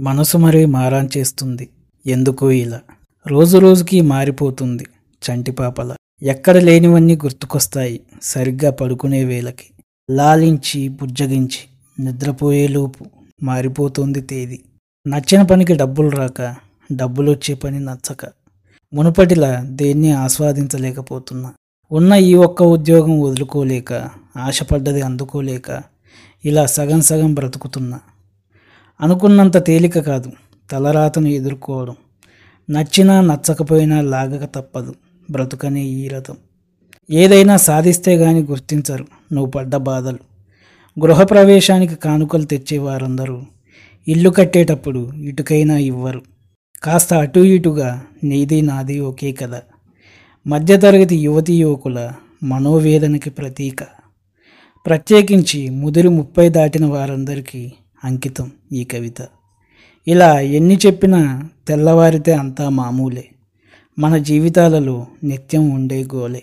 మనసు మరీ మారాన్ చేస్తుంది. ఎందుకో ఇలా. రోజు రోజుకి మారిపోతుంది చంటిపాపల ఎక్కడ లేనివన్నీ గుర్తుకొస్తాయి సరిగ్గా పడుకునే వేళకి. లాలించి బుజ్జగించి నిద్రపోయేలోపు మారిపోతుంది తేదీ. నచ్చిన పనికి డబ్బులు రాక డబ్బులు వచ్చే పని నచ్చక. మునుపటిలా దేన్ని ఆస్వాదించలేకపోతున్నా. ఉన్న ఈ ఒక్క ఉద్యోగం వదులుకోలేక ఆశపడ్డది అందుకోలేక ఇలా సగం సగం బ్రతుకుతున్నా. అనుకున్నంత తేలిక కాదు. తలరాతను ఎదుర్కోవడం. నచ్చినా నచ్చకపోయినా లాగక తప్పదు. బ్రతుకనే ఈ రథం. ఏదైనా సాధిస్తే గాని గుర్తించరు. నువ్వు పడ్డ బాధలు. గృహప్రవేశానికి కానుకలు తెచ్చే వారందరూ ఇల్లు కట్టేటప్పుడు ఇటుకైనా ఇవ్వరు. కాస్త అటు ఇటుగా నీది నాది ఒకే కదా మధ్యతరగతి యువతీ యువకుల మనోవేదనకి ప్రతీక. ప్రత్యేకించి ముదిరి ముప్పై దాటిన వారందరికీ అంకితం ఈ కవిత. ఇలా ఎన్ని చెప్పినా తెల్లవారితే అంతా మామూలే. మన జీవితాలలో నిత్యం ఉండే గోలే.